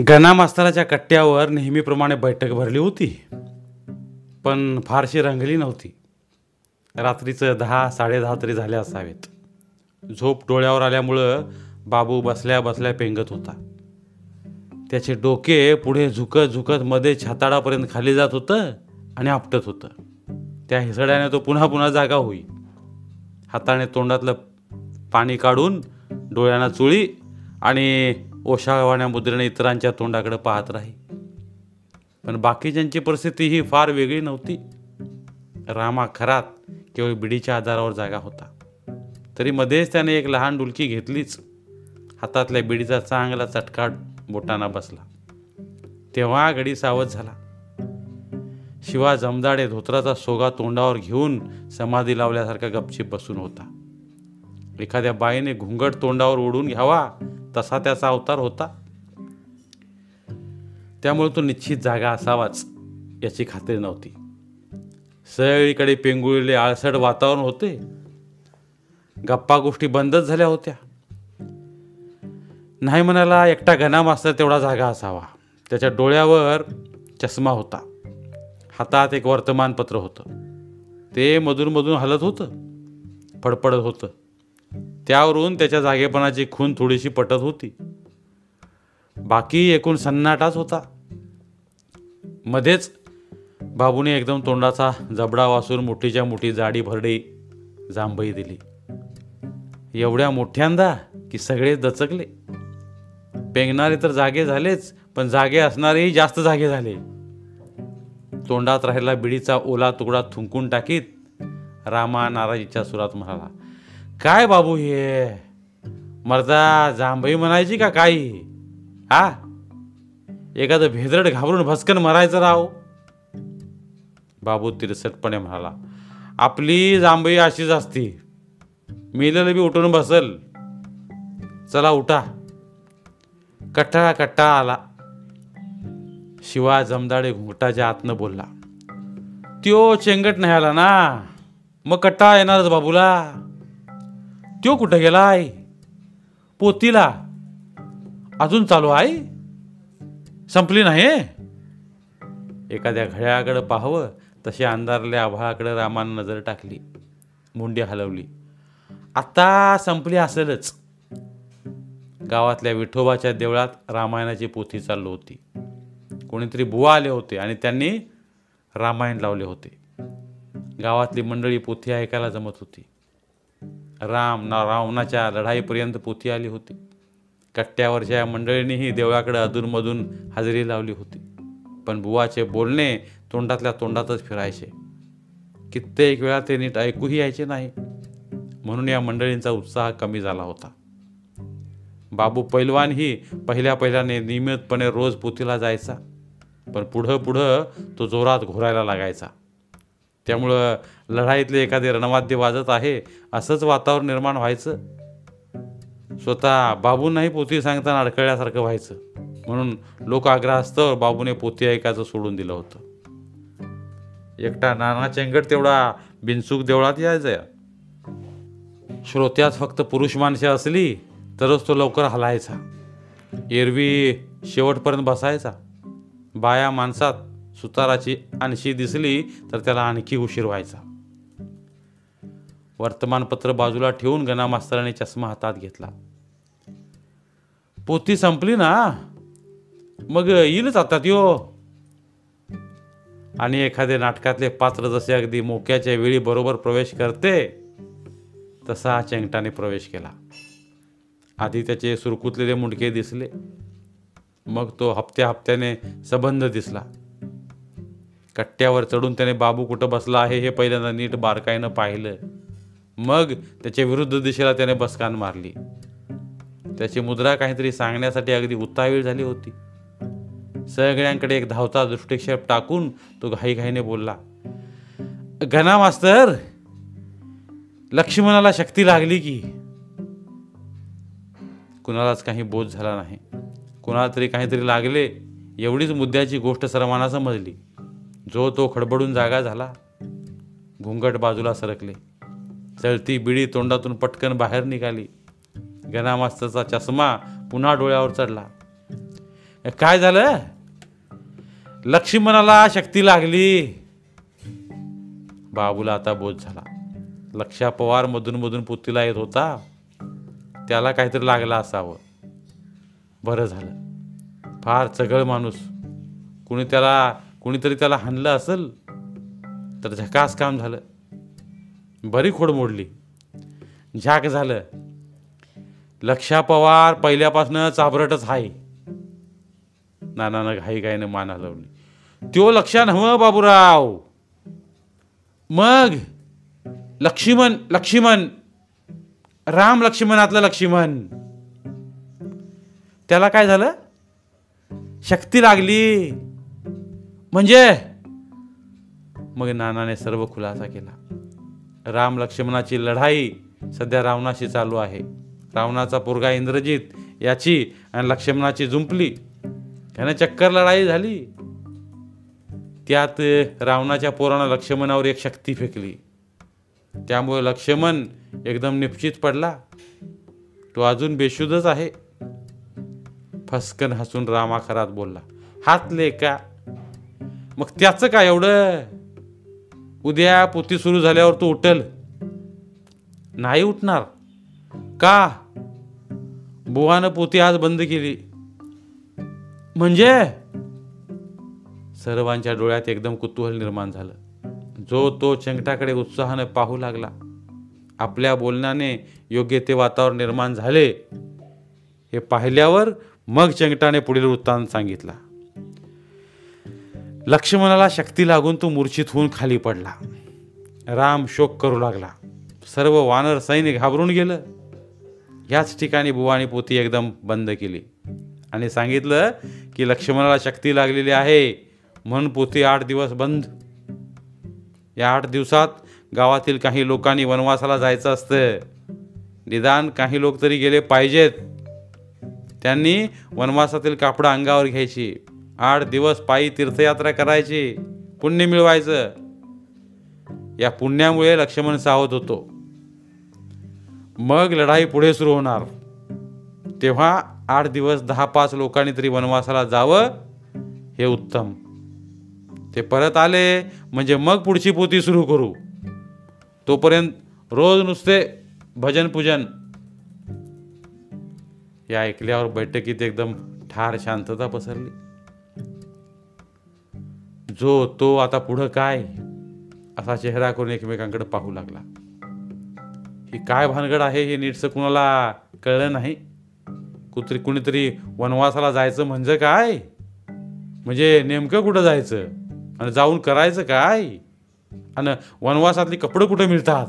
गणा मास्तराच्या कट्ट्यावर नेहमीप्रमाणे बैठक भरली होती पण फारशी रंगली नव्हती. रात्रीचं दहा साडेदहा तरी झाले असावेत. झोप डोळ्यावर आल्यामुळं बाबू बसल्या बसल्या पेंगत होता. त्याचे डोके पुढे झुकत झुकत मध्ये छाताडापर्यंत खाली जात होतं आणि आपटत होतं. त्या हिसड्याने तो पुन्हा पुन्हा जागा होई. हाताने तोंडातलं पाणी काढून डोळ्यांना चुळी आणि ओशाळवाण्या मुद्रेने इतरांच्या तोंडाकडे पाहत राही. पण बाकीच्यांची परिस्थिती ही फार वेगळी नव्हती. रामा खरात केवळ बिडीच्या आधारावर जागा होता. तरी मध्येच त्याने एक लहान डुलकी घेतलीच. हातातल्या बिडीचा चांगला चटका बोटांना बसला. तेव्हा गडी सावध झाला. शिवा जमदाडे धोत्राचा सोगा तोंडावर घेऊन समाधी लावल्यासारखा गपचीप बसून होता. एखाद्या बाईने घुंगट तोंडावर ओढून घ्यावा तसा त्याचा अवतार होता. त्यामुळे तो निश्चित जागा असावाच याची खात्री नव्हती. सगळीकडे पेंगुळलेले आळसट वातावरण होते. गप्पा गोष्टी बंदच झाल्या होत्या. नाही म्हणाला एकटा घना मास्तर तेवढा जागा असावा. त्याच्या डोळ्यावर चष्मा होता. हातात एक वर्तमानपत्र होतं. ते मधून हलत होतं. फडफडत होतं. त्यावरून त्याच्या जागेपणाची खून थोडीशी पटत होती. बाकी एकूण सन्नाटाच होता. मध्येच बाबूने एकदम तोंडाचा जबडा वासून मोठीच्या मोठी जाडी भरडी जांभई दिली. एवढ्या मोठ्यांदा की सगळे दचकले. पेंगणारे तर जागे झालेच पण जागे असणारेही जास्त जागे झाले. तोंडात राहिला बिडीचा ओला तुकडा थुंकून टाकीत रामा नाराजीच्या सुरात म्हणाला काय बाबू हे? मर्दा जांभई म्हणायची का काही? हा? एखादं भेदरड घाबरून भस्कन मरायचं राव. बाबू तिरसटपणे म्हणाला आपली जांभई अशीच असती. मेलेलं बी उठून बसल. चला उठा. कट्टाळा कट्टाळा आला. शिवा जमदाडे घुंगटाच्या आतनं बोलला त्यो चेंगट नाही आला ना. मग कट्टाळा येणारच बाबूला. त्यो कुठं गेला आई? पोतीला. अजून चालू आहे संपली नाही एखाद्या घड्याकडं पाहावं तशी अंधारल्या आभाळाकडे रामानं नजर टाकली. मुंडी हलवली. आता संपली असेलच. गावातल्या विठोबाच्या देवळात रामायणाची पोथी चालू होती. कोणीतरी बुवा आले होते आणि त्यांनी रामायण लावले होते. गावातली मंडळी पोथी ऐकायला जमत होती. राम ना रावणाच्या लढाईपर्यंत पोथी आली होती. कट्ट्यावरच्या या मंडळींनीही देवळाकडे अधूनमधून हजेरी लावली होती. पण बुवाचे बोलणे तोंडातल्या तोंडातच फिरायचे. कित्येक वेळा ते नीट ऐकूही यायचे नाही. म्हणून या मंडळींचा उत्साह कमी झाला होता. बाबू पैलवानही पहिल्या पहिल्याने नियमितपणे रोज पोथीला जायचा. पण पुढं पुढं तो जोरात घोरायला लागायचा. त्यामुळं लढाईतले एखादे रणवाद्य वाजत आहे असंच वातावरण निर्माण व्हायचं. स्वतः बाबूंनाही पोथी सांगताना अडकळल्यासारखं व्हायचं. म्हणून लोक आग्रहास्तव बाबूने पोथी ऐकायचं सोडून दिलं होतं. एकटा नाना चेंगट तेवढा बिनचूक देवळात यायचा श्रोत्यात फक्त पुरुष माणसे असली तरच तो लवकर हलायचा. एरवी शेवटपर्यंत बसायचा. बाया माणसात सुताराची आणशी दिसली तर त्याला आणखी उशीर व्हायचा. वर्तमानपत्र बाजूला ठेवून गणा मास्तराने चष्मा हातात घेतला. पोती संपली ना? मग येईलच आता त्यो. आणि एखादे नाटकातले पात्र जसे अगदी मोक्याच्या वेळी बरोबर प्रवेश करते तसा चेंगटाने प्रवेश केला. आधी त्याचे सुरकुतलेले मुंडके दिसले. मग तो हप्त्या हप्त्याने सबंध दिसला. कट्ट्यावर चढून त्याने बाबू कुठं बसला आहे हे पहिल्यांदा नीट बारकाईनं पाहिलं. मग त्याच्या विरुद्ध दिशेला त्याने बसकान मारली. त्याची मुद्रा काहीतरी सांगण्यासाठी अगदी उतावीळ झाली होती. सगळ्यांकडे एक धावता दृष्टिक्षेप टाकून तो घाईघाईने बोलला घना मास्तर लक्ष्मणाला शक्ती लागली की? कुणालाच काही बोध झाला नाही. कुणाला तरी काहीतरी लागले एवढीच मुद्द्याची गोष्ट सर्वांना समजली. जो तो खडबडून जागा झाला घुंगट बाजूला सरकले. चळती बिडी तोंडातून पटकन बाहेर निघाली. गणामास्तरचा चष्मा पुन्हा डोळ्यावर चढला. काय झालं? लक्ष्मणाला शक्ती लागली. बाबूला आता बोध झाला. लक्षा पवार मधून मधून पुतीला येत होता. त्याला काहीतरी लागलं असावं. बरं झालं. फार चगळ माणूस. कुणी त्याला कुणीतरी त्याला हाणलं असेल तर झकास काम झालं. बरी खोड मोडली. झाक झालं. लक्षा पवार पहिल्यापासून चाबरटच आहे नानानं घाई घाईनं मान हलवली. त्यो लक्षा नव बाबूराव. मग लक्ष्मण लक्ष्मण राम लक्ष्मणातलं लक्ष्मण. त्याला काय झालं? शक्ती लागली. म्हणजे? मग नानाने सर्व खुलासा केला. राम लक्ष्मणाची लढाई सध्या रावणाशी चालू आहे. रावणाचा पोरगा इंद्रजित याची आणि लक्ष्मणाची जुंपली त्याने चक्कर लढाई झाली. त्यात रावणाच्या पोरानं लक्ष्मणावर एक शक्ती फेकली. त्यामुळे लक्ष्मण एकदम निश्चित पडला. तो अजून बेशुद्धच आहे. फसकन हसून रामाखरात बोलला हातले का? मग त्याचं काय एवढं? उद्या पोती सुरू झाल्यावर तू उठल. नाही उठणार. का? बुवानं पोती आज बंद केली. म्हणजे? सर्वांच्या डोळ्यात एकदम कुतूहल निर्माण झालं. जो तो चंगटाकडे उत्साहानं पाहू लागला. आपल्या बोलण्याने योग्य ते वातावरण निर्माण झाले. हे पाहिल्यावर मग चंगटाने पुढील वृत्तांत सांगितला. लक्ष्मणाला शक्ती लागून तो मूर्छित होऊन खाली पडला. राम शोक करू लागला. सर्व वानर सैन्य घाबरून गेलं. ह्याच ठिकाणी बुवानी पोती एकदम बंद केली. आणि सांगितलं की लक्ष्मणाला शक्ती लागलेली आहे. म्हणून पोती आठ दिवस बंद. या आठ दिवसात गावातील काही लोकांनी वनवासाला जायचं असतं. निदान काही लोक तरी गेले पाहिजेत. त्यांनी वनवासातील कापडं अंगावर घ्यायची. आठ दिवस पायी तीर्थयात्रा करायची पुण्य मिळवायचं. या पुण्यामुळे लक्ष्मण सावध होतो. मग लढाई पुढे सुरू होणार. तेव्हा आठ दिवस दहा पाच लोकांनी तरी वनवासाला जावं हे उत्तम. ते परत आले म्हणजे मग पुढची पोती सुरू करू. तोपर्यंत रोज नुसते भजन पूजन. या ऐकल्यावर बैठकीत एकदम ठार शांतता पसरली. जो तो आता पुढं काय? असा चेहरा करून एकमेकांकडे पाहू लागला. ही काय भानगड आहे हे नीटसं कुणाला कळलं नाही? कुत्री कुणीतरी वनवासाला जायचं म्हणजे काय? म्हणजे नेमकं कुठं जायचं? आणि जाऊन करायचं काय? आणि वनवासातली कपडे कुठं मिळतात?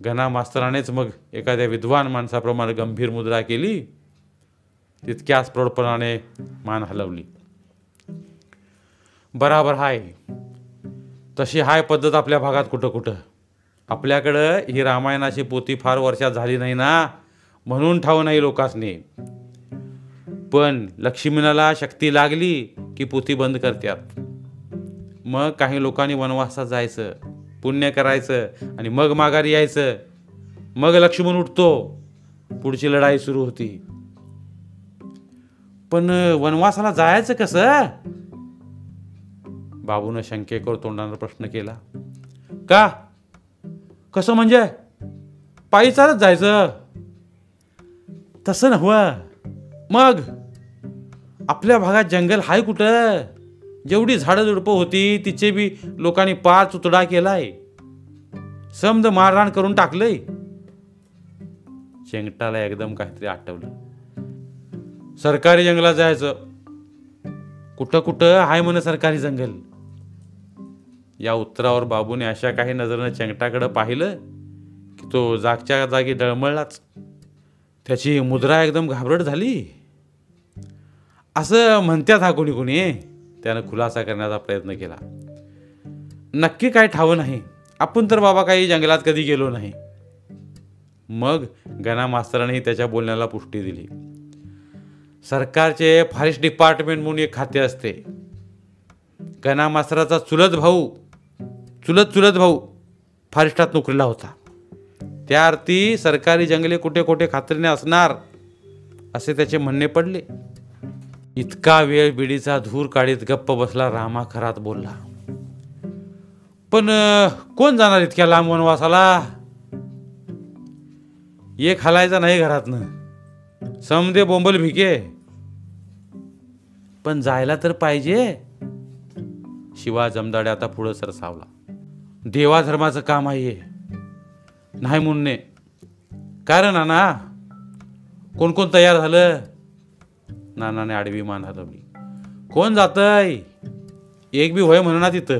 घना मास्तरानेच मग एखाद्या विद्वान माणसाप्रमाणे गंभीर मुद्रा केली. तितक्याच प्रौढपणाने मान हलवली. बराबर हाय. तशी हाय पद्धत आपल्या भागात कुठं कुठं? आपल्याकडं ही रामायणाची पोती फार वर्षात झाली नाही ना म्हणून ठाव नाही लोकांनी पण लक्ष्मीनाला शक्ती लागली की पोती बंद करतात मग काही लोकांनी वनवासात जायचं पुण्य करायचं आणि मग माघारी यायचं. मग लक्ष्मण उठतो. पुढची लढाई सुरू होती. पण वनवासाला जायचं कसं? बाबूनं शंकेकर तोंडानं प्रश्न केला. का? कसं म्हणजे? पायी चालत जायचं. तसं नव्ह. मग? आपल्या भागात जंगल हाय कुठं? जेवढी झाडं झुडपं होती तिचे बी लोकांनी पार चुतडा केलाय. समज मारहाण करून टाकलंय. शेंगटाला एकदम काहीतरी आठवलं. सरकारी जंगलात जायचं. कुठं कुठं आहे म्हण सरकारी जंगल. या उत्तरावर बाबूने अशा काही नजरेनं चेंगटाकडं पाहिलं की तो जागच्या जागी डळमळलाच त्याची मुद्रा एकदम घाबरट झाली. असं म्हणत्यात हा कोणी कोणी? त्यानं खुलासा करण्याचा प्रयत्न केला. नक्की काय ठावं नाही. आपण तर बाबा काही जंगलात कधी गेलो नाही. मग गणा मास्तरांनी त्याच्या बोलण्याला पुष्टी दिली. सरकारचे फॉरेस्ट डिपार्टमेंट म्हणून एक खाते असते. गणा मास्तराचा चुलत भाऊ चुलत चुलत भाऊ फॉरेस्टात नोकरीला होता. त्या अर्थी सरकारी जंगले कुठे कुठे खात्रीने असणार असे त्याचे म्हणणे पडले. इतका वेळ बिडीचा धूर काढीत गप्प बसला रामा खरात बोलला. पण कोण जाणार इतक्या लांब वनवासाला? एक खालायचा नाही घरातनं. समदे बोंबल भिके. पण जायला तर पाहिजे. शिवा जमदाडे आता पुढं सरसावला. देवा धर्माचं काम आहे हे. नाही म्हणणे कारण नाना कोण कोण तयार झालं? नानाने आडवी मान हलवली. कोण जातय? एक बी होय म्हणा तिथं.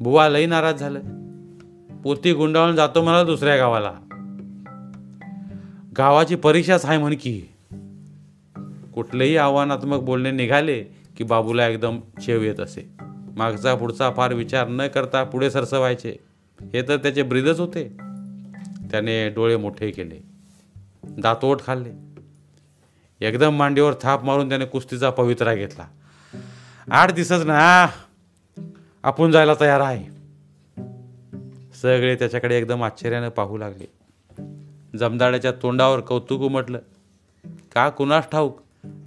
बुवा लई नाराज झालं. पोती गुंडाळून जातो म्हणा दुसऱ्या गावाला. गावाची परीक्षाच आहे म्हण की. कुठलेही आव्हानात्मक बोलणे निघाले की बाबूला एकदम शेव येत असे. मागचा पुढचा फार विचार न करता पुढे सरसवायचे. हे तर त्याचे ब्रीदच होते. त्याने डोळे मोठे केले. दातोट खाल्ले. एकदम मांडीवर थाप मारून त्याने कुस्तीचा पवित्रा घेतला. आठ दिसच ना. आपण जायला तयार आहे. सगळे त्याच्याकडे एकदम आश्चर्यानं पाहू लागले. जमदाड्याच्या तोंडावर कौतुक उमटलं. का कुणास ठाऊक?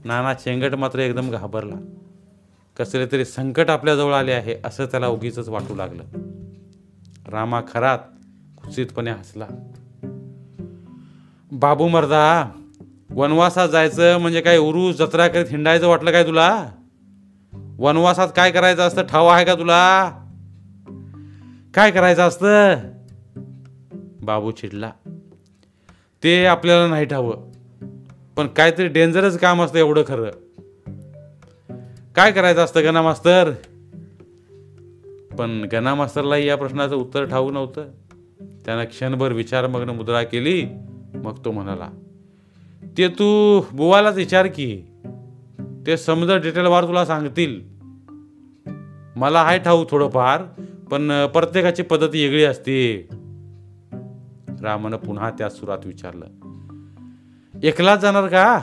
नाना चेंगट मात्र एकदम घाबरला. कसले तरी संकट आपल्याजवळ आले आहे असं त्याला उगीच वाटू लागलं. रामा खरात खुशीतपणे हसला. बाबू मर्दा वनवासात जायचं म्हणजे काय उरू जत्रा करीत हिंडायचं वाटलं काय तुला? वनवासात काय करायचं असतं ठाव आहे का तुला? काय करायचं असतं? बाबू चिडला. ते आपल्याला नाही ठावं पण काहीतरी डेंजरस काम असतं एवढं खरं. काय करायचं असतं गणा मास्तर? पण गणा मास्तरलाही या प्रश्नाचं उत्तर ठाऊ नव्हतं. त्यानं क्षणभर विचारमग्न मुद्रा केली मग तो म्हणाला ते तू बुवालाच विचार की ते समज डिटेलवार तुला सांगतील. मला आहे ठाऊ थोडंफार पण प्रत्येकाची पद्धत वेगळी असते. रामानं पुन्हा त्या सुरात विचारलं एकलाच जाणार का?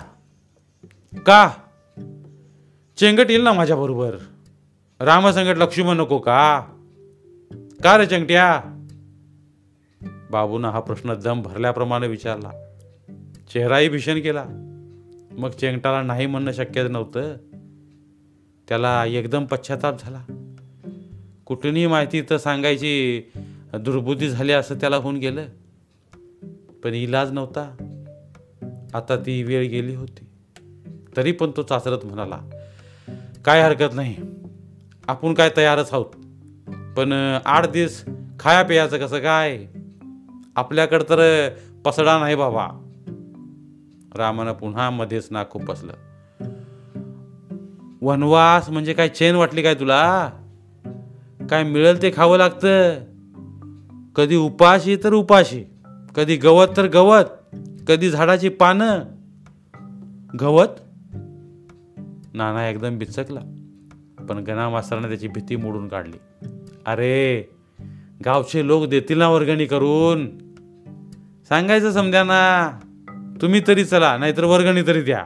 का? चेंगट येईल ना माझ्याबरोबर रामसंगट लक्ष्मण नको का? का रे चंगट्या? बाबूनं हा प्रश्न दम भरल्याप्रमाणे विचारला. चेहराही भीषण केला. मग चेंगटाला नाही म्हणणं शक्यच नव्हतं. त्याला एकदम पश्चाताप झाला. कुठूनही माहिती तर सांगायची दुर्बुद्धी झाली असं त्याला होऊन गेलं. पण इलाज नव्हता. आता ती वेळ गेली होती. तरी पण तो चाचरत म्हणाला काय हरकत नाही. आपण काय तयारच आहोत. पण आठ दिवस खाया पियाचं कसं काय? आपल्याकडं तर पसडा नाही बाबा. रामानं पुन्हा मध्येच नाक खुपसलं वनवास म्हणजे काय चेन वाटली काय तुला? काय मिळेल ते खावं लागतं? कधी उपाशी तर उपाशी कधी गवत तर गवत कधी झाडाची पानं. गवत नाना एकदम बिचकला पण गणा मास्तराने त्याची भीती मोडून काढली. अरे गावचे लोक देतील ना वर्गणी करून? सांगायचं समद्यांना तुम्ही तरी चला नाहीतर वर्गणी तरी द्या.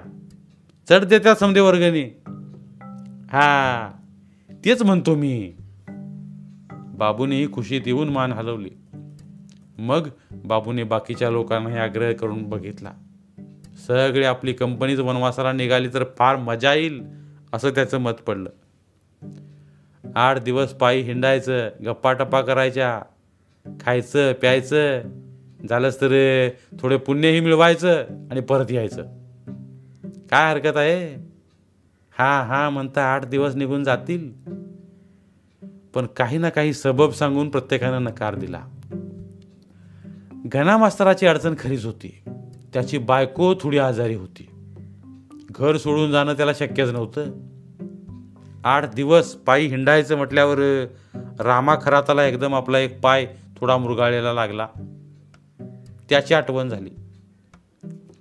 चढ देत्या समजे वर्गणी. हा तेच म्हणतो मी. बाबूनेही खुशीत येऊन मान हलवली. मग बाबूने बाकीच्या लोकांनाही आग्रह करून बघितला. सगळी आपली कंपनीच वनवासाला निघाली तर फार मजा येईल असं त्याचं मत पडलं. आठ दिवस पायी हिंडायचं गप्पाटप्पा करायच्या खायचं प्यायचं झालंच तर थोडे पुण्यही मिळवायचं आणि परत यायचं. काय हरकत आहे? हा हा म्हणता आठ दिवस निघून जातील. पण काही ना काही सबब सांगून प्रत्येकानं नकार दिला. घना मास्तराची अडचण खरीच होती. त्याची बायको थोडी आजारी होती. घर सोडून जाणं त्याला शक्यच नव्हतं. आठ दिवस पायी हिंडायचं म्हटल्यावर रामा खराताला एकदम आपला एक पाय थोडा मृगाळेला लागला. त्याची आठवण झाली.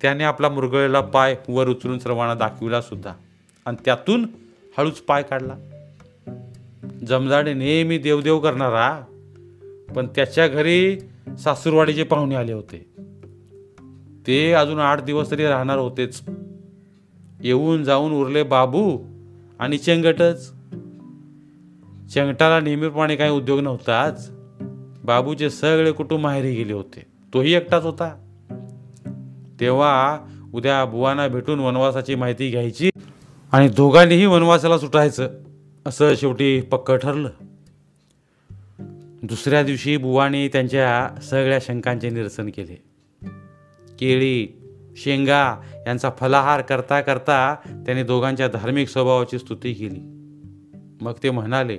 त्याने आपला मुरगळलेला पाय वर उचलून सर्वांना दाखविला सुद्धा. आणि त्यातून हळूच पाय काढला. जमदाडे नेहमी देवदेव करणारा पण त्याच्या घरी सासूरवाडीचे पाहुणे आले होते. ते अजून आठ दिवस तरी राहणार होतेच. येऊन जाऊन उरले बाबू आणि चेंगटच. चेंगटाला नेहमीप्रमाणे काही उद्योग नव्हताच बाबूचे सगळे कुटुंब माहेरी गेले होते. तोही एकटाच होता. तेव्हा उद्या बुवांना भेटून वनवासाची माहिती घ्यायची आणि दोघांनीही वनवासाला सुटायचं असं शेवटी पक्क ठरलं. दुसऱ्या दिवशी बुवाने त्यांच्या सगळ्या शंकांचे निरसन केले. केळी शेंगा यांचा फलाहार करता करता त्यांनी दोघांच्या धार्मिक स्वभावाची स्तुती केली. मग ते म्हणाले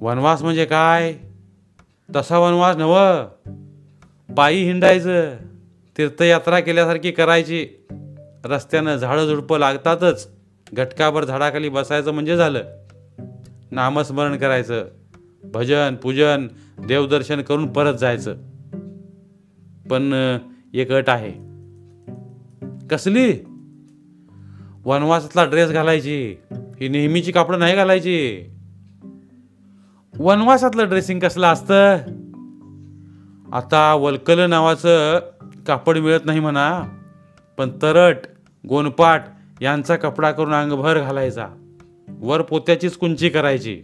वनवास म्हणजे काय? तसा वनवास नव पायी हिंडायचं तीर्थयात्रा केल्यासारखी करायची. रस्त्यानं झाडं झुडपं लागतातच. घटकाभर झाडाखाली बसायचं म्हणजे झालं. नामस्मरण करायचं. भजन पूजन देवदर्शन करून परत जायचं. पण एक अट आहे. कसली? वनवासातला ड्रेस घालायची. ही नेहमीची कापडं नाही घालायची. वनवासातलं ड्रेसिंग कसलं असतं? आता वलकल नावाचं कापड मिळत नाही म्हणा पण तरट गोनपाट यांचा कपडा करून अंगभर घालायचा. वर पोत्याचीच कुंची करायची.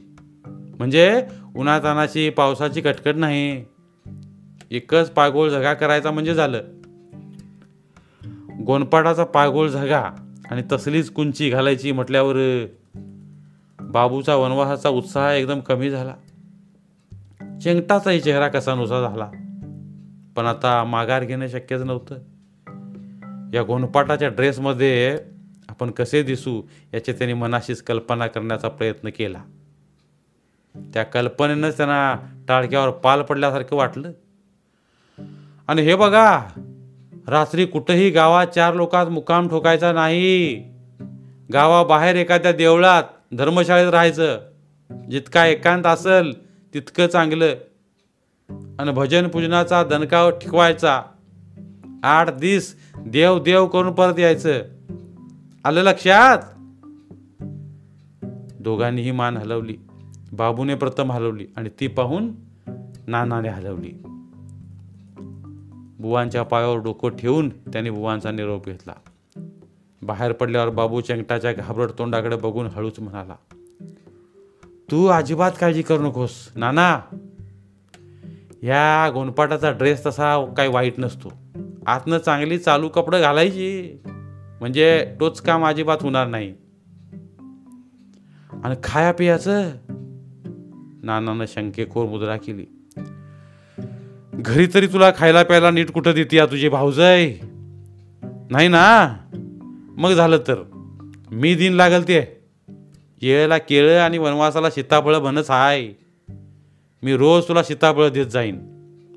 म्हणजे उन्हातानाची पावसाची कटकट नाही. एकच पागोळ झगा करायचा म्हणजे झालं. गोनपाटाचा पागोळ झगा आणि तसलीच कुंची घालायची म्हटल्यावर बाबूचा वनवासाचा उत्साह एकदम कमी झाला. चेंगटाचाही चेहरा कसा नुसा झाला. पण आता माघार घेणं शक्यच नव्हतं. या गोनपाटाच्या ड्रेसमध्ये आपण कसे दिसू याची त्यांनी मनाशीच कल्पना करण्याचा प्रयत्न केला. त्या कल्पनेनंच त्यांना टाळक्यावर पाल पडल्यासारखं वाटलं. आणि हे बघा रात्री कुठंही गावात चार लोकात मुकाम ठोकायचा नाही. गावाबाहेर एखाद्या देवळात धर्मशाळेत राहायचं जितका एकांत असेल तितकं चांगलं. आणि भजन पूजनाचा दणकाव ठिकवायचा. आठ दिस देव देव करून परत यायचं. आलं लक्षात? दोघांनीही मान हलवली. बाबूने प्रथम हलवली आणि ती पाहून नानाने हलवली. बुवांच्या पायावर डोकं ठेवून त्याने बुवांचा निरोप घेतला. बाहेर पडल्यावर बाबू चेंगटाच्या घाबरट तोंडाकडे बघून हळूच म्हणाला तू अजिबात काळजी करू नकोस नाना. या गोनपाटाचा ड्रेस तसा काही वाईट नसतो. आतनं चांगली चालू कपडं घालायची. म्हणजे तोच काम अजिबात होणार नाही. आणि खाया पियाचं नानानं शंकेखोर मुद्रा केली. घरी तरी तुला खायला प्यायला नीट कुठं देते या तुझी भाऊजय? नाही ना? मग झालं तर. मी दिन लागल ते येळेला केळं आणि वनवासाला सीताफळं बनच हाय. मी रोज तुला सीताफळं देत जाईन.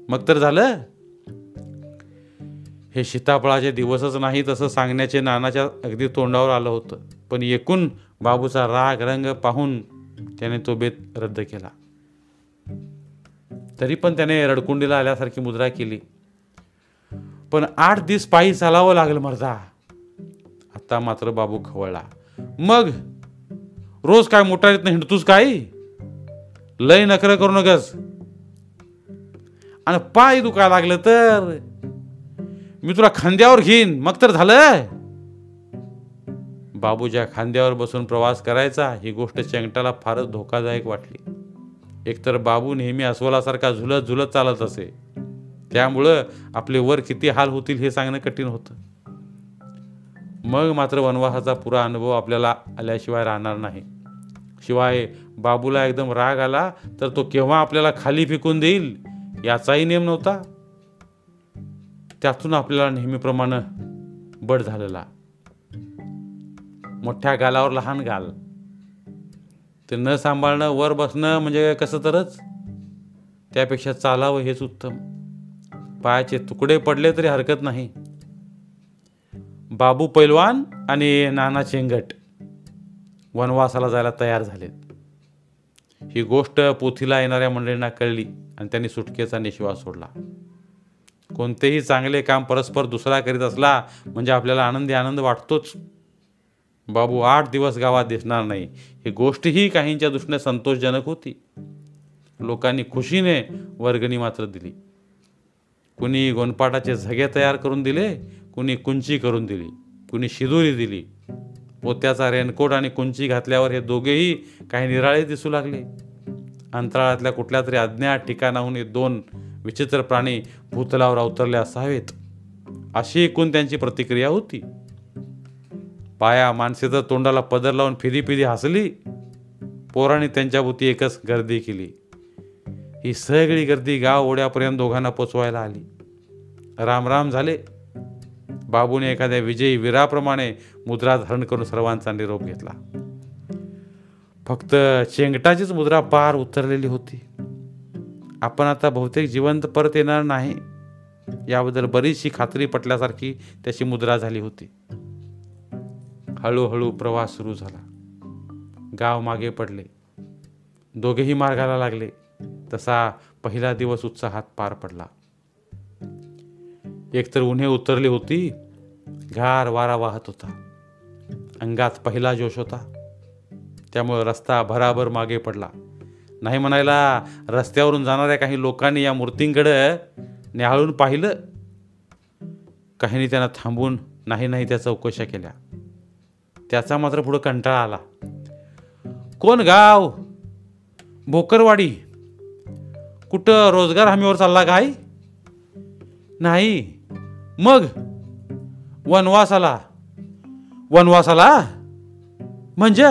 मग तर झालं? हे सीताफळाचे दिवसच नाही तसं सांगण्याचे नानाच्या अगदी तोंडावर आलं होतं. पण एकूण बाबूचा राग रंग पाहून त्याने तो बेत रद्द केला. तरी पण त्याने रडकुंडीला आल्यासारखी मुद्रा केली. पण आठ दिवस पायी चालावं लागलं मर्दा. आता मात्र बाबू खवळला. मग? रोज काय मोटारीतनं हिंडतूस काय लय नखरं करू नकस आणि पाय दुखायला लागलं तर? मी तुला खांद्यावर घेईन. मग तर झालं बाबूच्या खांद्यावर बसून प्रवास करायचा ही गोष्ट चेंगटाला फारच धोकादायक वाटली. एकतर बाबू नेहमी अस्वलासारखा झुलत झुलत चालत असे. त्यामुळं आपले वर किती हाल होतील हे सांगणं कठीण होतं. मग मात्र वनवासाचा पुरा अनुभव आपल्याला आल्याशिवाय राहणार नाही. शिवाय बाबूला एकदम राग आला तर तो केव्हा आपल्याला खाली फेकून देईल याचाही नेम नव्हता. त्यातून आपल्याला नेहमीप्रमाणे बड झालेला. मोठ्या गालावर लहान गाल. ते न सांभाळणं वर बसणं म्हणजे कसं तरच? त्यापेक्षा चालावं हेच उत्तम. पायाचे तुकडे पडले तरी हरकत नाही. बाबू पैलवान आणि नाना चेंगट वनवासाला जायला तयार झालेत. ही गोष्ट पोथीला येणाऱ्या मंडळींना कळली आणि त्यांनी सुटकेचा निश्वास सोडला. कोणतेही चांगले काम परस्पर दुसरा करीत असला म्हणजे आपल्याला आनंदी आनंद वाटतोच. बाबू आठ दिवस गावात दिसणार नाही. ही गोष्टही काहींच्या दृष्टीने संतोषजनक होती. लोकांनी खुशीने वर्गणी मात्र दिली. कुणी गोनपाटाचे झगे तयार करून दिले कुणी कुंची करून दिली कुणी शिदोरी दिली. पोत्याचा रेनकोट आणि कुंची घातल्यावर हे दोघेही काही निराळे दिसू लागले. अंतराळातल्या कुठल्या तरी अज्ञात ठिकाणाहून हे दोन विचित्र प्राणी भूतलावर अवतरले असावेत. अशी एकूण त्यांची प्रतिक्रिया होती. पाया माणसेचं तोंडाला पदर लावून फिरी फिरी हसली. पोराने त्यांच्याभोवती एकच गर्दी केली. ही सगळी गर्दी गाव ओढ्यापर्यंत दोघांना पोचवायला आली. राम राम झाले. बाबूने एखाद्या विजयी वीराप्रमाणे मुद्रा धारण करून सर्वांचा निरोप घेतला. फक्त चेंगटाचीच मुद्रा पार उतरलेली होती. आपण आता बहुतेक जिवंत परत येणार नाही. याबद्दल बरीचशी खात्री पटल्यासारखी त्याची मुद्रा झाली होती. हळूहळू प्रवास सुरू झाला. गाव मागे पडले. दोघेही मार्गाला लागले. तसा पहिला दिवस उत्साहात पार पडला. एकतर उन्हे उतरली होती गार वारा वाहत होता. अंगात पहिला जोश होता. त्यामुळे रस्ता भराभर मागे पडला. नाही म्हणायला रस्त्यावरून जाणाऱ्या काही लोकांनी या मूर्तींकडं न्याहाळून पाहिलं. काहींनी त्यांना थांबून नाही नाही त्या चौकशा केल्या. त्याचा मात्र पुढं कंटाळा आला. कोण गाव? भोकरवाडी. कुठं रोजगार हमीवर चालला काय नाही. मग? वनवासाला. वनवासाला? म्हणजे?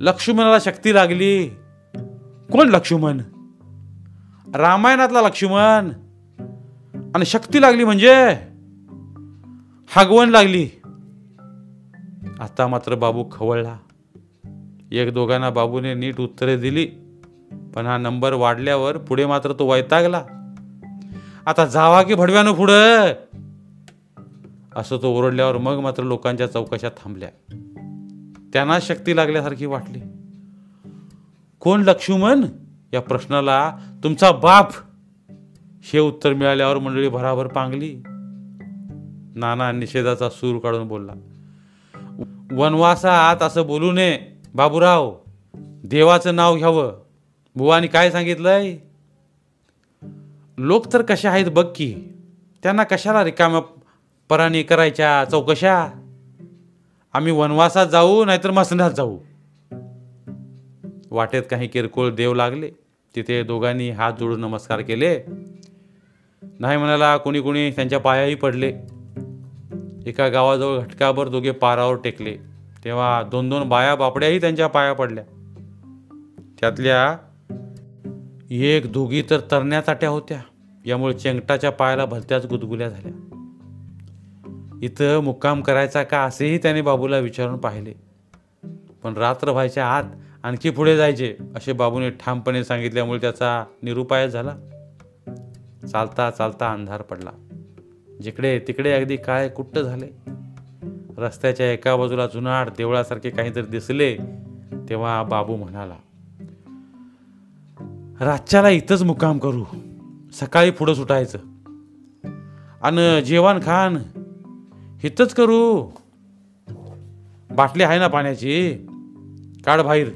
लक्ष्मणाला शक्ती लागली. कोण लक्ष्मण? रामायणातला लक्ष्मण. आणि शक्ती लागली म्हणजे? हागवण लागली. आता मात्र बाबू खवळला. एक दोघांना बाबूने नीट उत्तरे दिली पण हा नंबर वाढल्यावर पुढे मात्र तो वैतागला. आता जावा की भडव्यानं पुढं? असं तो ओरडल्यावर मग मात्र लोकांच्या चौकशा थांबल्या. त्यांना शक्ती लागल्यासारखी वाटली. कोण लक्ष्मण? या प्रश्नाला तुमचा बाप? हे उत्तर मिळाल्यावर मंडळी भराभर पांगली. नाना निषेधाचा सूर काढून बोलला. वनवासात असं बोलू नये. बाबूराव देवाचं नाव घ्यावं. बुवानी काय सांगितलंय? लोक तर कशा आहेत बघ की त्यांना कशाला रिकाम्या पराणी करायच्या चौकशा? आम्ही वनवासात जाऊ नाहीतर मसनात जाऊ. वाटेत काही किरकोळ देव लागले. तिथे दोघांनी हात जोडून नमस्कार केले. नाही म्हणाला कोणी कोणी त्यांच्या पायाही पडले. एका गावाजवळ घटकाभर दोघे पारावर टेकले. तेव्हा दोन दोन बाया बापड्याही त्यांच्या पाया पडल्या. त्यातल्या एक दोघी तर तरण्या ताट्या होत्या. यामुळे चेंगटाच्या पायाला भलत्याच गुदगुल्या झाल्या. इथं मुक्काम करायचा का असेही त्याने बाबूला विचारून पाहिले. पण रात्र व्हायच्या आत आणखी पुढे जायचे असे बाबूने ठामपणे सांगितल्यामुळे त्याचा निरुपाय झाला. चालता चालता अंधार पडला. जिकडे तिकडे अगदी काय कुट्ट झाले? रस्त्याच्या एका बाजूला जुनाट देवळासारखे काहीतरी दिसले तेव्हा बाबू म्हणाला रातच्याला इथंच मुक्काम करू. सकाळी पुढं सुटायचं. आणि जेवण खान इथंच करू. बाटली आहे ना पाण्याची? काढ बाहेर.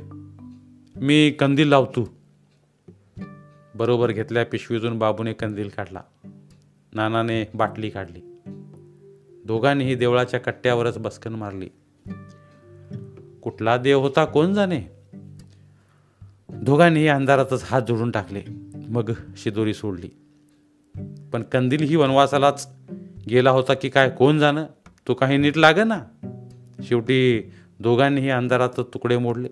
मी कंदील लावतो. बरोबर घेतल्या पिशवीतून बाबूने कंदील काढला. नानाने बाटली काढली. दोघांनीही देवळाच्या कट्ट्यावरच बसकन मारली. कुठला देव होता कोण जाणे? दोघांनीही अंधारातच हात जोडून टाकले. मग शिदोरी सोडली. पण कंदील ही वनवासालाच गेला होता की काय कोण जाणं? तो काही नीट लागे ना शेवटी दोघांनीही अंधारात तुकडे मोडले.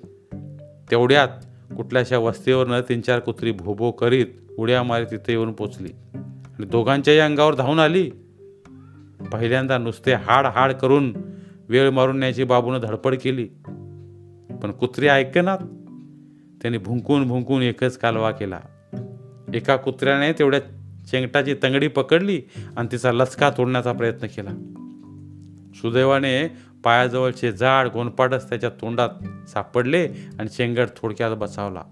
तेवढ्यात कुठल्याशा वस्तीवरनं तीन चार कुत्री भोभो करीत उड्या मारीत तिथे येऊन पोचली. आणि दोघांच्याही अंगावर धावून आली. पहिल्यांदा नुसते हाड हाड करून वेळ मारून न्यायची बाबूनं धडपड केली. पण कुत्री ऐकनात त्याने भुंकून भुंकून एकच कालवा केला. एका कुत्र्याने तेवढ्या चेंगटाची तंगडी पकडली आणि तिचा लचका तोडण्याचा प्रयत्न केला. सुदैवाने पायाजवळचे जाड गोंडपाटच त्याच्या तोंडात सापडले आणि चेंगट थोडक्यात बचावला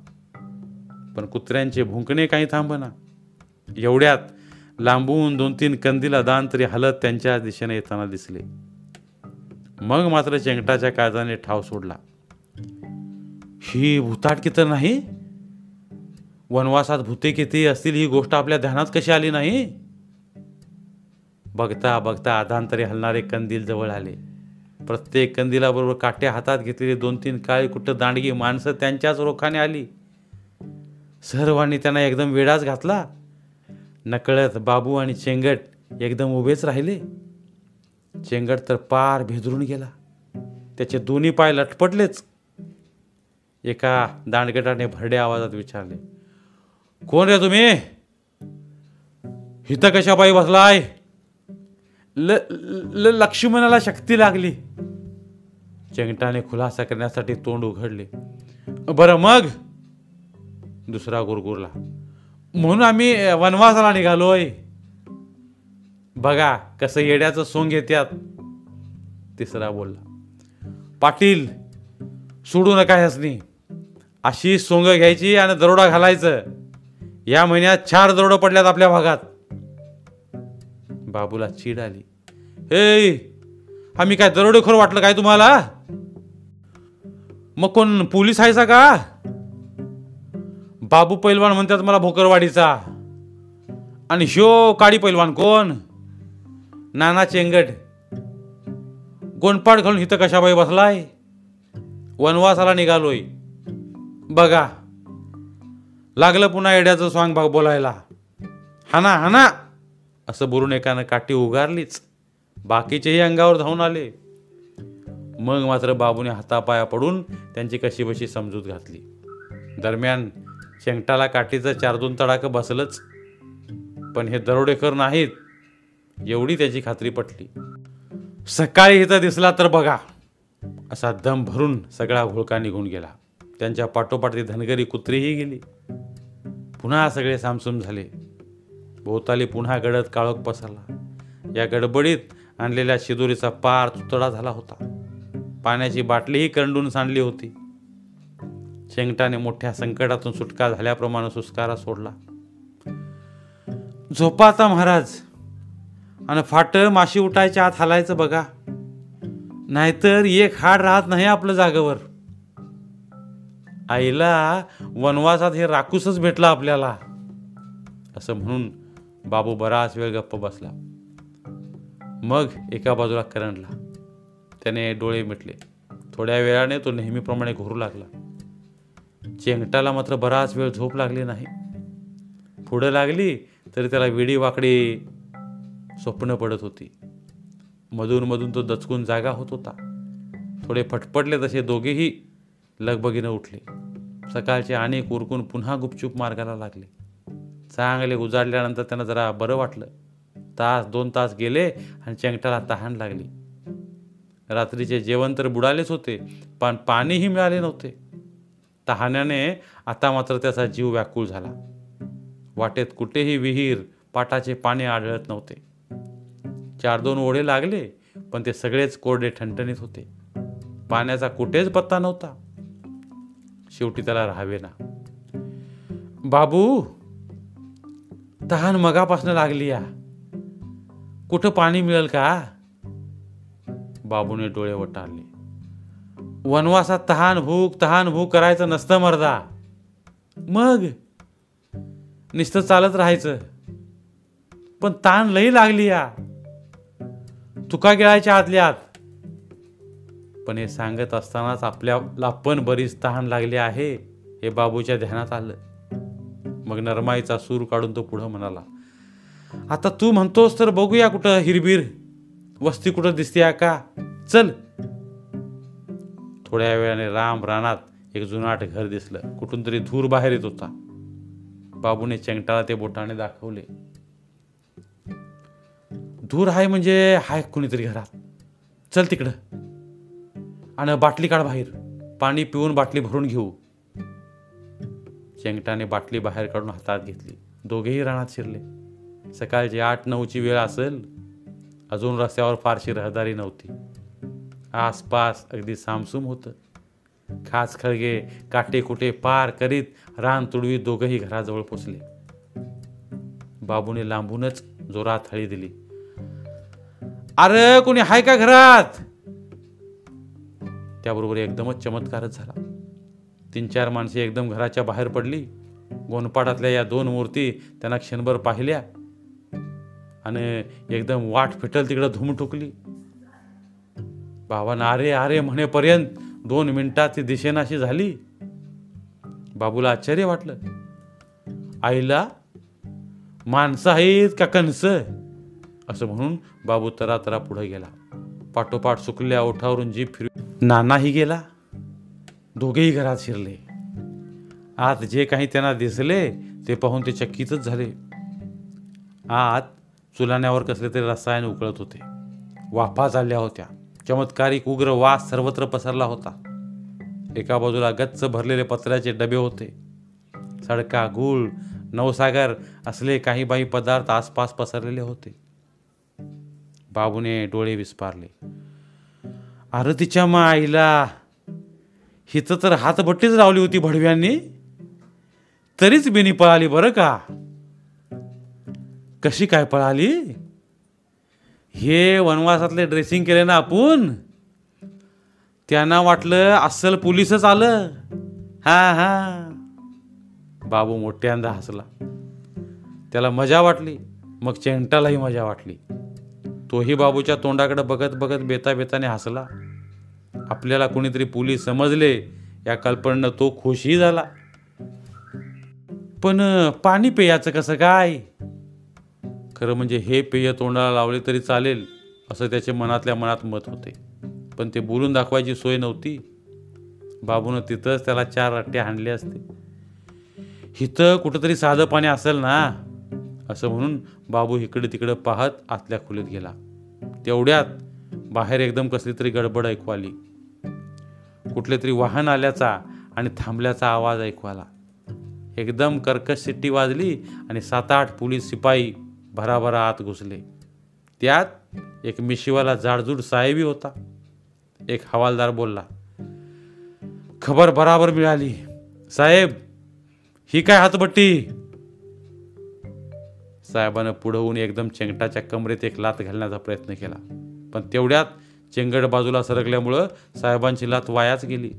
पण कुत्र्यांचे भुंकणे काही थांबना. एवढ्यात लांबून दोन तीन कंदील दान तरी हलत त्यांच्या दिशेने येताना दिसले. मग मात्र चेंगटाच्या काळजाने ठाव सोडला. ही भूताटकी तर नाही? वनवासात भूते किती असतील ही गोष्ट आपल्या ध्यानात कशी आली नाही? बघता बघता अधांतरी हलणारे कंदील जवळ आले. प्रत्येक कंदिलाबरोबर काट्या हातात घेतलेली दोन तीन काळी कुठं दांडगी माणसं त्यांच्याच रोखाने आली. सर्वांनी त्यांना एकदम वेडाच घातला. नकळत बाबू आणि चेंगट एकदम उभेच राहिले. चेंगट तर पार भेदरून गेला. त्याचे दोन्ही पाय लटपटलेच. एका दांडगटाने भरड्या आवाजात विचारले कोण रे तुम्ही? हिथं कशा पायी बसलाय ल ल- लक्ष्मणाला शक्ती लागली. चेंगटाने खुलासा करण्यासाठी तोंड उघडले. बरं मग. दुसरा गुरगुरला म्हणून आम्ही वनवासाला निघालोय. बघा कसं येड्याचं सोंग येत्यात. तिसरा बोलला पाटील सोडू नका ह्यासनी. अशी सोंग घ्यायची आणि दरोडा घालायचं. या महिन्यात चार दरोडं पडल्यात आपल्या भागात. बाबूला चीड आली हे आम्ही काय दरोडेखोर वाटलं काय तुम्हाला? मग कोण पोलीस आहेसा का? बाबू पैलवान म्हणतात मला भोकरवाडीचा. आणि शो काळी पैलवान कोण? नाना चेंगट गोंडपाट घालून इथं कशाबाई बसलाय? वनवासाला निघालोय. बघा. लागलं पुन्हा येड्याचं स्वांग भाग बोलायला. हाना हाना. असं बोलून एकानं काठी उगारलीच. बाकीचेही अंगावर धावून आले. मग मात्र बाबूने हातापाया पडून त्यांची कशीबशी समजूत घातली. दरम्यान शेंगटाला काठीचं चार दोन तडाखं बसलंच. पण हे दरोडेकर नाहीत एवढी त्याची खात्री पटली. सकाळी इथं दिसला तर बघा असा दम भरून सगळा घोळका निघून गेला. त्यांच्या पाठोपाठ ती धनगरी कुत्रीही गेली. पुन्हा सगळे सामसूम झाले. भोवताली पुन्हा गडद काळोख पसरला. या गडबडीत आणलेल्या शिदोरीचा पार तुतडा झाला होता. पाण्याची बाटलीही करंडून सांडली होती. शेंगटाने मोठ्या संकटातून सुटका झाल्याप्रमाणे सुस्कारा सोडला. झोपा आता महाराज. आणि फाट माशी उठायच्या आत हालायचं बघा. नाहीतर एक हाड राहत नाही आपलं जागेवर. आईला वनवासात हे राखूसच भेटलं आपल्याला. असं म्हणून बाबू बराच वेळ गप्प बसला. मग एका बाजूला करंडला. त्याने डोळे मिटले. थोड्या वेळाने तो नेहमीप्रमाणे घोरू लागला. चेंगटाला मात्र बराच वेळ झोप लागली नाही. पुढं लागली तरी त्याला वेडी वाकडी स्वप्न पडत होती. मधून मधून तो दचकून जागा होत होता. थोडे फटफटले तसे दोघेही लगबगीनं उठले. सकाळचे अनेक उरकून पुन्हा गुपचूप मार्गाला लागले. चांगले उजाडल्यानंतर त्यांना जरा बरं वाटलं. तास दोन तास गेले आणि चेंगटाला तहान लागली. रात्रीचे जेवण तर बुडालेच होते पण पाणीही मिळाले नव्हते. तहाण्याने आता मात्र त्याचा जीव व्याकुळ झाला. वाटेत कुठेही विहीर पाटाचे पाणी आढळत नव्हते. चार दोन ओढे लागले पण ते सगळेच कोरडे ठणठणीत होते. पाण्याचा कुठेच पत्ता नव्हता. शेवटी त्याला राहावे ना. बाबू तहान मगापासून लागली या. कुठं पाणी मिळेल का? बाबूने डोळे वटारले वनवासात तहान भूक तहान भूक करायचं नसतं मर्दा. मग? नुसतं चालत राहायचं. पण ताण लई लागली या. तुका गिळायच्या आतल्या आत पण हे सांगत असतानाच आपल्याला पण बरीच तहान लागली आहे हे बाबूच्या ध्यानात आलं. मग नरमाईचा सूर काढून तो पुढं म्हणाला आता तू म्हणतोस तर बघूया कुठं हिरबीर वस्ती कुठं दिसते का? चल थोड्या वेळाने राम रानात एक जुनाट घर दिसलं. कुठून तरी धूर बाहेर येत होता. बाबूने चेंगटाळा ते बोटाने दाखवले. धूर आहे म्हणजे हाय कुणीतरी घरात. चल तिकडं. आणि बाटली काढ बाहेर. पाणी पिऊन बाटली भरून घेऊ. चेंगटाने बाटली बाहेर काढून हातात घेतली. दोघेही रानात शिरले. सकाळची आठ नऊची वेळ असेल. अजून रस्त्यावर फारशी रहदारी नव्हती. आसपास अगदी सामसूम होतं. खास खळगे काटे कुटे पार करीत रान तुडवीत दोघंही घराजवळ पोचले. बाबूने लांबूनच जोरात हळी दिली. अरे कोणी हाय का घरात? त्याबरोबर एकदमच चमत्कारच झाला. तीन चार माणसे एकदम घराच्या बाहेर पडली. गोनपाटातल्या या दोन मूर्ती त्यांना क्षणभर पाहिल्या. आणि एकदम वाट फिटल तिकडं धूम ठोकली. बाबांना अरे अरे म्हणेपर्यंत दोन मिनिटात ती दिशेनाशी झाली. बाबूला आश्चर्य वाटलं. आईला माणसं आहेत का कणस? असं म्हणून बाबू तरा तरा पुढे गेला. पाठोपाठ सुकल्या ओठावरून जीप फिरवी नानाही गेला. दोघेही घरात शिरले. आत जे काही त्यांना दिसले ते पाहून ते चक्कीतच झाले. आत चुलाण्यावर कसले तरी रसायन उकळत होते. वाफा चालल्या होत्या. चमत्कारिक उग्र वास सर्वत्र पसरला होता. एका बाजूला गच्च भरलेले पत्र्याचे डबे होते. सडका गुळ नवसागर असले काही बाई पदार्थ आसपास पसरलेले होते. बाबूने डोळे विस्पारले. आरतीच्या मा माईला हिथं तर हातभट्टीच लावली होती भडव्यांनी. तरीच बिनी पळाली बरं का? कशी काय पळाली? हे वनवासातले ड्रेसिंग केले ना आपण त्यांना वाटलं अस्सल पोलीसच आलं. हा हा. बाबू मोठ्यांदा हसला. त्याला मजा वाटली मग चेंटालाही मजा वाटली. तोही बाबूच्या तोंडाकडे बघत बघत बेता बेताने हसला. आपल्याला कोणीतरी पोलीस समजले या कल्पनेनं तो खुशही झाला. पण पाणी पेयाचं कसं काय? खरं म्हणजे हे पेय तोंडाला लावले तरी चालेल असं त्याच्या मनातल्या मनात मत होते. पण ते बोलून दाखवायची सोय नव्हती. बाबूनं तिथंच त्याला चार रट्टे हाणले असते. इथं कुठंतरी साधं पाणी असेल ना असं म्हणून बाबू इकडे तिकडे पाहत आतल्या खोलीत गेला. तेवढ्यात बाहेर एकदम कसली तरी गडबड ऐकू आली. कुठले तरी वाहन आल्याचा आणि थांबल्याचा आवाज ऐकू आला. एकदम कर्कश सिट्टी वाजली आणि सात आठ पोलीस शिपाई भराभरा आत घुसले. त्यात एक मिशीवाला जाडजूड साहेबी होता. एक हवालदार बोलला खबर बराबर मिळाली. साहेब ही काय हातबट्टी साहेबानं पुढं होऊन एकदम चेंगटाच्या कमरेत एक लात घालण्याचा प्रयत्न केला. पण तेवढ्यात चेंगड बाजूला सरकल्यामुळं साहेबांची लात वायाच गेली.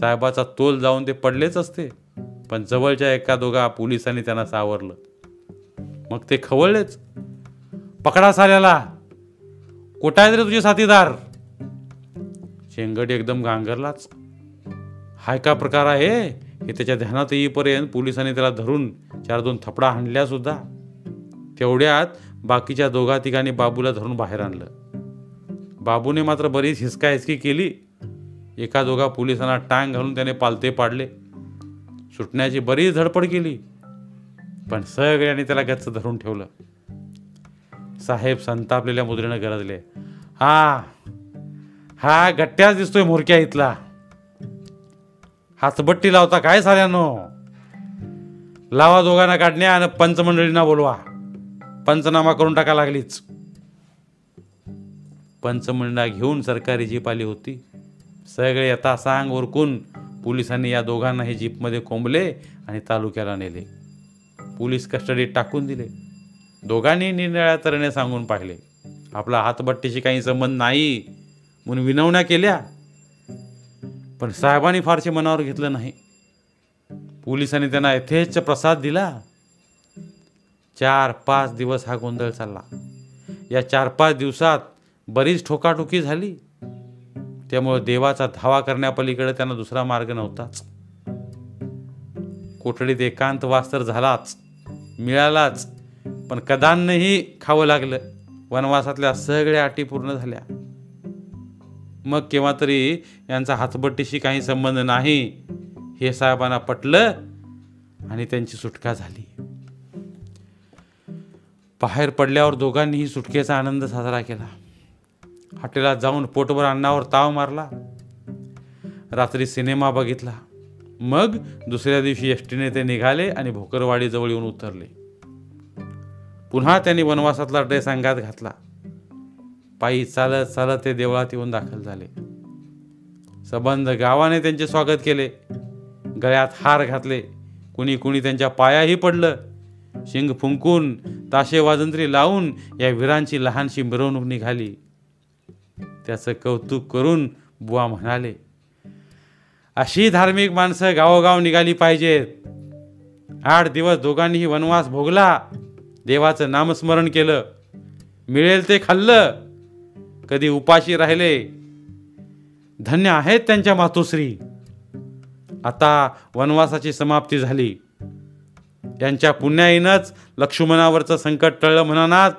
साहेबाचा तोल जाऊन ते पडलेच असते. पण जवळच्या एका दोघा पोलिसांनी त्यांना सावरलं. मग ते खवळलेच. पकडा साल्याला कोटायत रे तुझे साथीदार. शेंगट एकदम गांगरलाच हाय का प्रकार आहे? हे त्याच्या ध्यानात येईपर्यंत पोलिसांनी त्याला धरून चार दोन थपडा हाणल्या सुद्धा. तेवढ्यात बाकीच्या दोघा तिघांनी बाबूला धरून बाहेर आणलं. बाबूने मात्र बरीच हिसका हिसकी केली. एका दोघा पोलिसांना टांग घालून त्याने पालते पाडले. सुटण्याची बरीच धडपड केली. पण सगळ्यांनी त्याला गच्च धरून ठेवलं. साहेब संतापलेल्या मुद्रेनं गरजले. हा हा गट्ट्याच दिसतोय मोरक्या इथला. हातबट्टी लावता काय साऱ्यानो? लावा दोघांना काढण्या आणि पंचमंडळींना बोलवा. पंचनामा करून टाका लागलीच. पंचमंडळा घेऊन सरकारी जीप आली होती. सगळे येता सांग ओरकून पोलिसांनी या दोघांनाही जीपमध्ये कोंबले आणि तालुक्याला नेले. पोलीस कस्टडीत टाकून दिले. दोघांनी निरनिळ्या तऱ्हेने सांगून पाहिले आपला हातबट्टीशी काही संबंध नाही म्हणून विनवण्या केल्या. पण साहेबांनी फारसे मनावर घेतलं नाही. पोलिसांनी त्यांना यथेच्छ प्रसाद दिला. चार पाच दिवस हा गोंधळ चालला. या चार पाच दिवसात बरीच ठोकाठोकी झाली. त्यामुळे देवाचा धावा करण्यापलीकडे त्यांना दुसरा मार्ग नव्हताच. कोठडीत एकांत वास तर झालाच. मिळालाच. पण कदान्नही खावं लागलं. वनवासातल्या सगळ्या अटी पूर्ण झाल्या. मग केव्हा तरी यांचा हातबट्टीशी काही संबंध नाही हे साहेबांना पटलं आणि त्यांची सुटका झाली. बाहेर पडल्यावर दोघांनीही सुटकेचा आनंद साजरा केला. हॉटेलात जाऊन पोटभर अन्नावर ताव मारला. रात्री सिनेमा बघितला. मग दुसऱ्या दिवशी यष्टीने ते निघाले आणि भोकरवाडीजवळ येऊन उतरले. पुन्हा त्यांनी वनवासातला ड्रेस अंगात घातला. पायी चालत चालत ते देवळात येऊन दाखल झाले. सबंध गावाने त्यांचे स्वागत केले. गळ्यात हार घातले. कुणी कुणी त्यांच्या पायाही पडलं. शिंग फुंकून ताशे वाजंत्री लावून या वीरांची लहानशी मिरवणूक निघाली. त्याचं कौतुक करून बुवा म्हणाले अशी धार्मिक माणसं गावोगाव निघाली पाहिजेत. आठ दिवस दोघांनीही वनवास भोगला. देवाचं नामस्मरण केलं. मिळेल ते खाल्लं. कधी उपाशी राहिले. धन्य आहेत त्यांच्या मातोश्री. आता वनवासाची समाप्ती झाली. यांच्या पुण्याईनंच लक्ष्मणावरचं संकट टळलं म्हणानात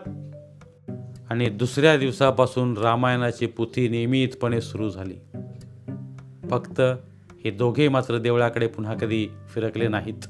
आणि दुसऱ्या दिवसापासून रामायणाची पुथी नियमितपणे सुरू झाली. फक्त हे दोघे मात्र देवळाकडे पुन्हा कधी फिरकले नाहीत.